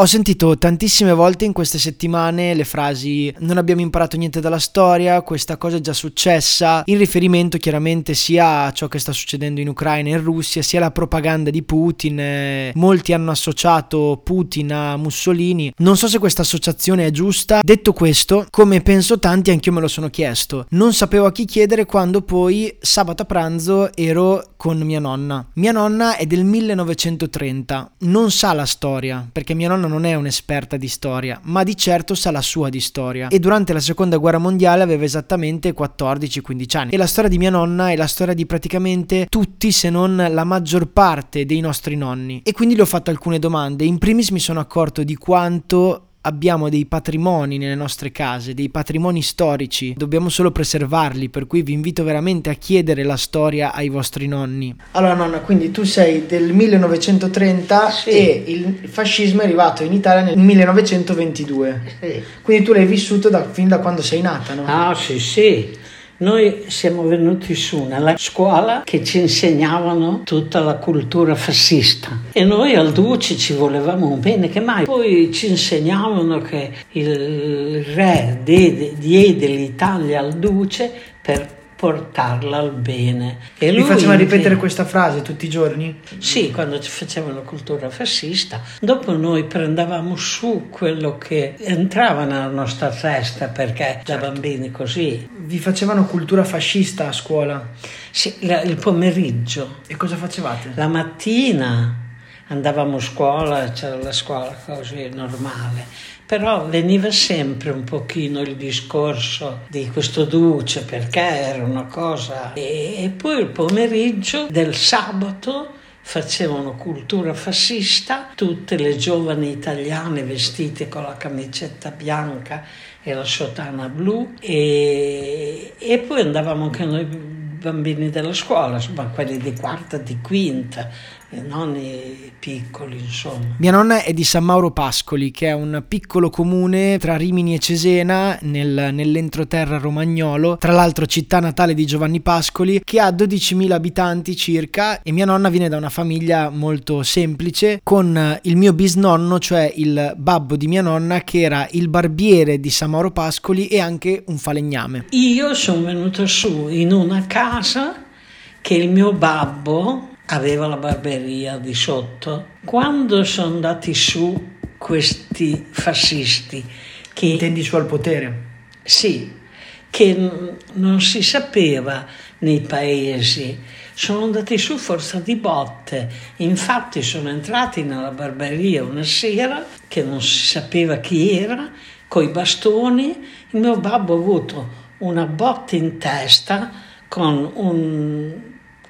Ho sentito tantissime volte in queste settimane le frasi non abbiamo imparato niente dalla storia, questa cosa è già successa, in riferimento chiaramente sia a ciò che sta succedendo in Ucraina e in Russia, sia alla propaganda di Putin. Eh, molti hanno associato Putin a Mussolini. Non so se questa associazione è giusta. Detto questo, come penso tanti, anch'io me lo sono chiesto. Non sapevo a chi chiedere quando poi sabato a pranzo ero con mia nonna. Mia nonna è del 1930, non sa la storia, perché mia nonna non è un'esperta di storia, ma di certo sa la sua di storia. E durante la seconda guerra mondiale aveva esattamente 14-15 anni. E la storia di mia nonna è la storia di praticamente tutti, se non la maggior parte dei nostri nonni. E quindi le ho fatto alcune domande. In primis mi sono accorto di quanto abbiamo dei patrimoni nelle nostre case, dei patrimoni storici, dobbiamo solo preservarli, per cui vi invito veramente a chiedere la storia ai vostri nonni. Allora nonna, quindi tu sei del 1930 sì. e il fascismo è arrivato in Italia nel 1922. Sì. Quindi tu l'hai vissuto da, fin da quando sei nata, no? Ah, sì, sì. Noi siamo venuti su nella scuola che ci insegnavano tutta la cultura fascista e noi al Duce ci volevamo bene che mai. Poi ci insegnavano che il re diede l'Italia al Duce per portarla al bene. E lui Mi facevano ripetere questa frase tutti i giorni? Sì, quando ci facevano cultura fascista. Dopo noi prendevamo su quello che entrava nella nostra testa perché certo. da bambini così. Vi facevano cultura fascista a scuola? Sì, il pomeriggio. E cosa facevate? La mattina andavamo a scuola, c'era la scuola così normale. Però veniva sempre un pochino il discorso di questo duce perché era una cosa. E, e poi il pomeriggio del sabato facevano cultura fascista, tutte le giovani italiane vestite con la camicetta bianca e la sotana blu e, e poi andavamo anche noi bambini della scuola, insomma quelli di quarta, di quinta, nonni piccoli, insomma. Mia nonna è di San Mauro Pascoli, che è un piccolo comune tra Rimini e Cesena, nel, nell'entroterra romagnolo, tra l'altro città natale di Giovanni Pascoli, che ha 12.000 abitanti circa e mia nonna viene da una famiglia molto semplice, con il mio bisnonno, cioè il babbo di mia nonna, che era il barbiere di San Mauro Pascoli e anche un falegname. Io sono venuta su in una casa che il mio babbo aveva la barberia di sotto. Quando sono andati su questi fascisti, che... Intendi su al potere? Sì, che non si sapeva nei paesi, sono andati su forza di botte. Infatti sono entrati nella barberia una sera che non si sapeva chi era, coi bastoni. Il mio babbo ha avuto una botta in testa con un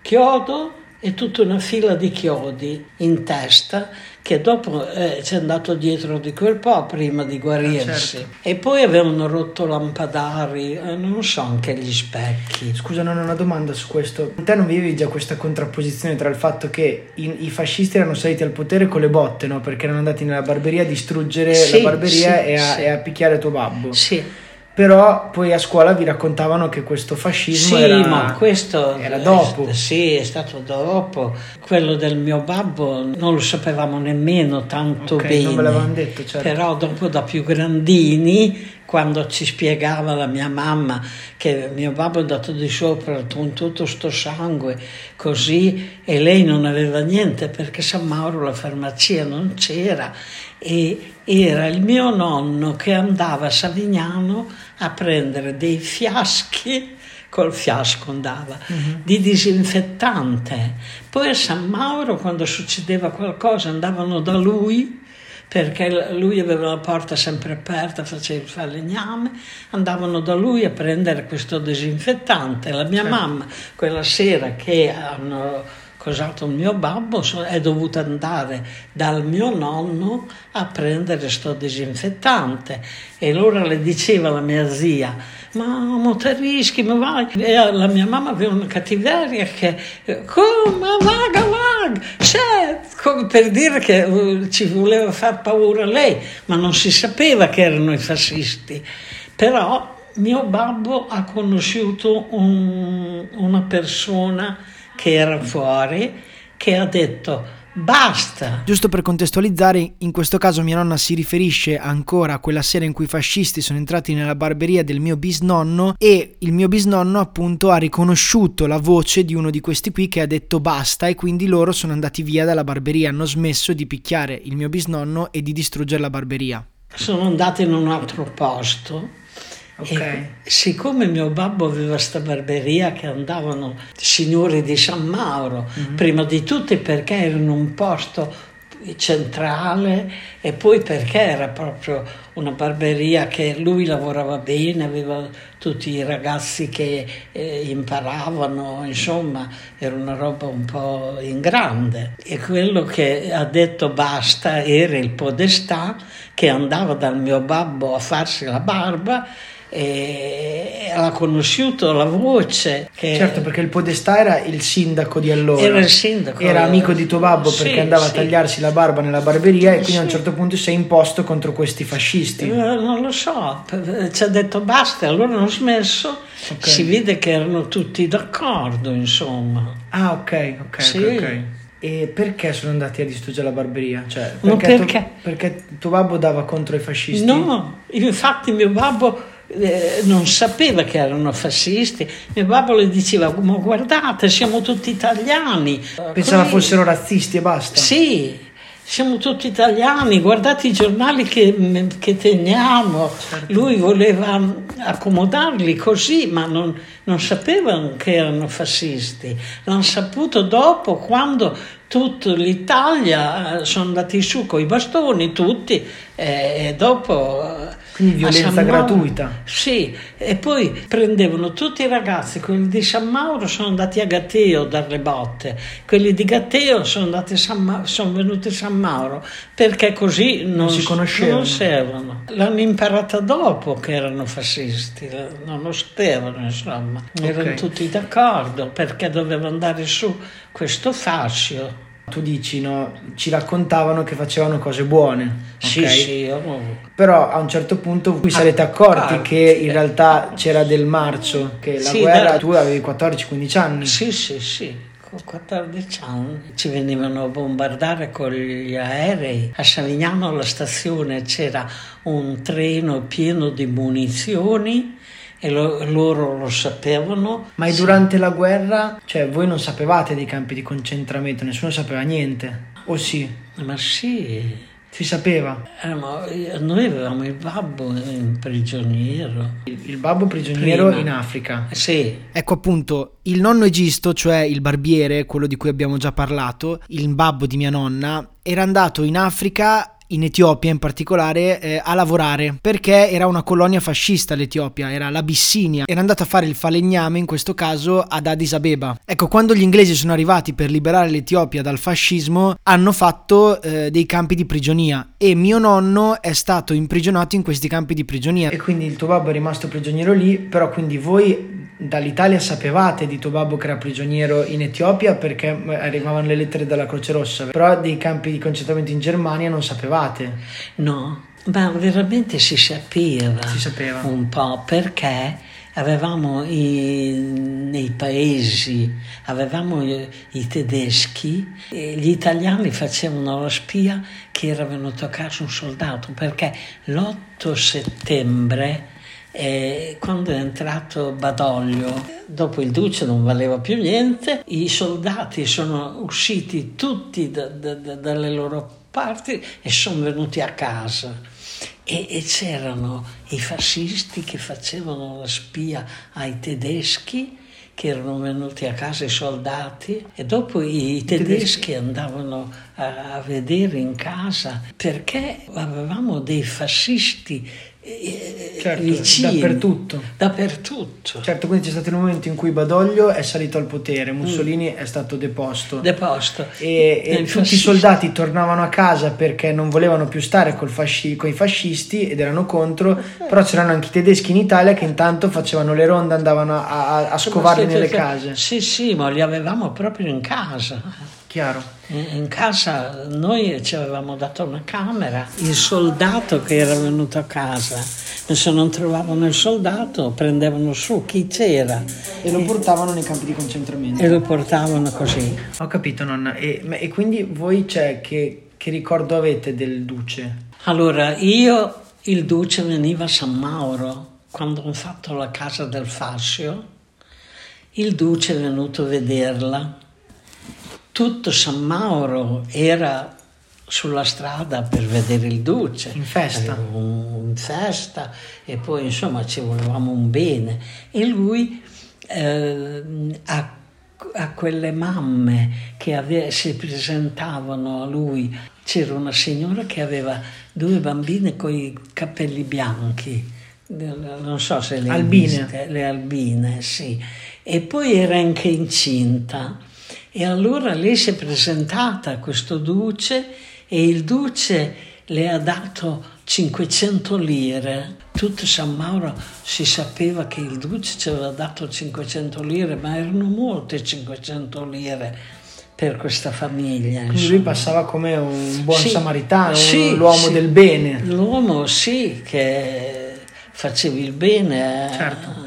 chiodo e tutta una fila di chiodi in testa che dopo eh, ci è andato dietro di quel po' prima di guarirsi. Ah, certo. E poi avevano rotto lampadari, eh, non so, anche gli specchi. Scusa, non ho una domanda su questo. Te non vivi già questa contrapposizione tra il fatto che i, i fascisti erano saliti al potere con le botte, no? Perché erano andati nella barberia a distruggere sì, la barberia sì, e, a, sì. e a picchiare tuo babbo. Sì però poi a scuola vi raccontavano che questo fascismo sì, era, ma questo era dopo. È, sì, è stato dopo. Quello del mio babbo non lo sapevamo nemmeno tanto okay, bene. Non me l'avevano detto, certo. Però dopo da più grandini, quando ci spiegava la mia mamma che mio babbo è andato di sopra con tutto sto sangue così e lei non aveva niente perché San Mauro la farmacia non c'era e era il mio nonno che andava a Savignano a prendere dei fiaschi col fiasco andava, uh-huh. di disinfettante. Poi a San Mauro, quando succedeva qualcosa, andavano da lui, perché lui aveva la porta sempre aperta, faceva il falegname, andavano da lui a prendere questo disinfettante. La mia certo. mamma, quella sera che hanno sposato il mio babbo, è dovuta andare dal mio nonno a prendere sto disinfettante e allora le diceva la mia zia, ma motorischi, ma vai. E la mia mamma aveva una cattiveria che, come, vaga, vaga, c'è, per dire che uh, ci voleva far paura lei, ma non si sapeva che erano i fascisti. Però mio babbo ha conosciuto un, una persona che era fuori, che ha detto Basta. Giusto per contestualizzare, in questo caso mia nonna si riferisce ancora a quella sera in cui i fascisti sono entrati nella barberia del mio bisnonno e il mio bisnonno appunto ha riconosciuto la voce di uno di questi qui che ha detto basta e quindi loro sono andati via dalla barberia, hanno smesso di picchiare il mio bisnonno e di distruggere la barberia. Sono andati in un altro posto Okay. siccome mio babbo aveva questa barberia che andavano signori di San Mauro, mm-hmm. prima di tutto perché era in un posto centrale e poi perché era proprio una barberia che lui lavorava bene, aveva tutti i ragazzi che eh, imparavano, insomma era una roba un po' in grande. E quello che ha detto basta era il podestà che andava dal mio babbo a farsi la barba e ha conosciuto la voce. Certo, perché il Podestà era il sindaco di allora. Era il sindaco. Era amico di tuo babbo sì, perché andava sì. a tagliarsi la barba nella barberia e quindi sì. a un certo punto si è imposto contro questi fascisti. Eh, non lo so, ci ha detto basta, allora hanno smesso. Okay. Si vede che erano tutti d'accordo, insomma. Ah, ok, ok, sì. ok. E perché sono andati a distruggere la barberia? Cioè, perché, perché? Tu, perché tuo babbo dava contro i fascisti? No, infatti mio babbo eh, non sapeva che erano fascisti. Mio babbo le diceva: Ma guardate, siamo tutti italiani. Pensava Così, fossero razzisti e basta. Sì, siamo tutti italiani, guardate i giornali che, che teniamo. Certo. Lui voleva accomodarli così, ma non, non sapevano che erano fascisti. L'hanno saputo dopo, quando tutta l'Italia eh, sono andati su con i bastoni, tutti, e dopo quindi violenza gratuita. Sì, e poi prendevano tutti i ragazzi, quelli di San Mauro sono andati a Gatteo a dare le botte, quelli di Gatteo sono, andati a San Ma- sono venuti a San Mauro perché così non, non si conoscevano. L'hanno imparata dopo che erano fascisti, non lo sapevano insomma, erano okay. tutti d'accordo perché doveva andare su questo fascio tu dici, no, ci raccontavano che facevano cose buone. Sì, okay? sì. Però a un certo punto vi sarete accorti ah, che in realtà c'era del marcio, che la sì, guerra da... tu avevi 14-15 anni. Sì, sì, sì. Con 14 anni ci venivano a bombardare con gli aerei. A Savignano alla stazione c'era un treno pieno di munizioni e lo, loro lo sapevano. Ma sì. durante la guerra, cioè voi non sapevate dei campi di concentramento, nessuno sapeva niente, o sì? Ma sì. Si sapeva? Eh, noi avevamo il babbo in prigioniero. Il, il babbo prigioniero Prima. in Africa? Sì. Ecco appunto, il nonno Egisto, cioè il barbiere, quello di cui abbiamo già parlato, il babbo di mia nonna, era andato in Africa in Etiopia in particolare eh, a lavorare perché era una colonia fascista l'Etiopia, era l'Abissinia, era andata a fare il falegname in questo caso ad Addis Abeba. Ecco, quando gli inglesi sono arrivati per liberare l'Etiopia dal fascismo hanno fatto eh, dei campi di prigionia e mio nonno è stato imprigionato in questi campi di prigionia. E quindi il tuo babbo è rimasto prigioniero lì, però quindi voi dall'Italia sapevate di tuo babbo che era prigioniero in Etiopia perché arrivavano le lettere dalla Croce Rossa, però dei campi di concentramento in Germania non sapevate. No, ma veramente si sapeva, si sapeva. un po' perché avevamo i, nei paesi, avevamo i, i tedeschi, gli italiani facevano la spia che era venuto a casa un soldato perché l'8 settembre e quando è entrato Badoglio, dopo il duce non valeva più niente, i soldati sono usciti tutti da, da, da, dalle loro parti e sono venuti a casa. E, e, c'erano i fascisti che facevano la spia ai tedeschi che erano venuti a casa i soldati e dopo i, tedeschi andavano a, a vedere in casa perché avevamo dei fascisti certo, vicini, dappertutto. dappertutto. Certo, quindi c'è stato il momento in cui Badoglio è salito al potere, Mussolini mm. è stato deposto. Deposto. E, e tutti i soldati tornavano a casa perché non volevano più stare fasci, con i fascisti ed erano contro, però c'erano anche i tedeschi in Italia che intanto facevano le ronde, andavano a, a, a scovarli nelle case. Sì, sì, ma li avevamo proprio in casa. Chiaro. In casa noi ci avevamo dato una camera, il soldato che era venuto a casa, se non trovavano il soldato prendevano su chi c'era. E lo portavano nei campi di concentramento. E lo portavano così. Ho capito nonna, e, e quindi voi cioè, che, che ricordo avete del duce? Allora io, il duce veniva a San Mauro quando hanno fatto la casa del fascio, il duce è venuto a vederla tutto San Mauro era sulla strada per vedere il duce. In festa. In festa e poi insomma ci volevamo un bene. E lui eh, a, a, quelle mamme che ave, si presentavano a lui, c'era una signora che aveva due bambine con i capelli bianchi. Non so se le albine. Viste, le albine, sì. E poi era anche incinta e allora lei si è presentata a questo duce e il duce le ha dato 500 lire. Tutto San Mauro si sapeva che il duce ci aveva dato 500 lire, ma erano molte 500 lire per questa famiglia. Quindi lui passava come un buon sì, samaritano, sì, l'uomo sì, del bene. L'uomo sì, che facevi il bene. Certo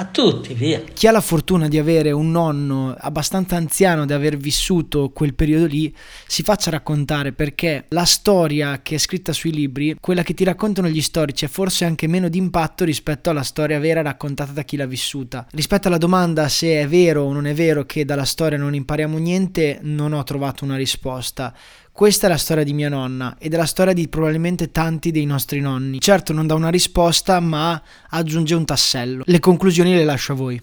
a tutti, via. Chi ha la fortuna di avere un nonno abbastanza anziano, di aver vissuto quel periodo lì, si faccia raccontare perché la storia che è scritta sui libri, quella che ti raccontano gli storici, è forse anche meno d'impatto rispetto alla storia vera raccontata da chi l'ha vissuta. Rispetto alla domanda se è vero o non è vero che dalla storia non impariamo niente, non ho trovato una risposta. Questa è la storia di mia nonna ed è la storia di probabilmente tanti dei nostri nonni. Certo non dà una risposta, ma aggiunge un tassello. Le conclusioni le lascio a voi.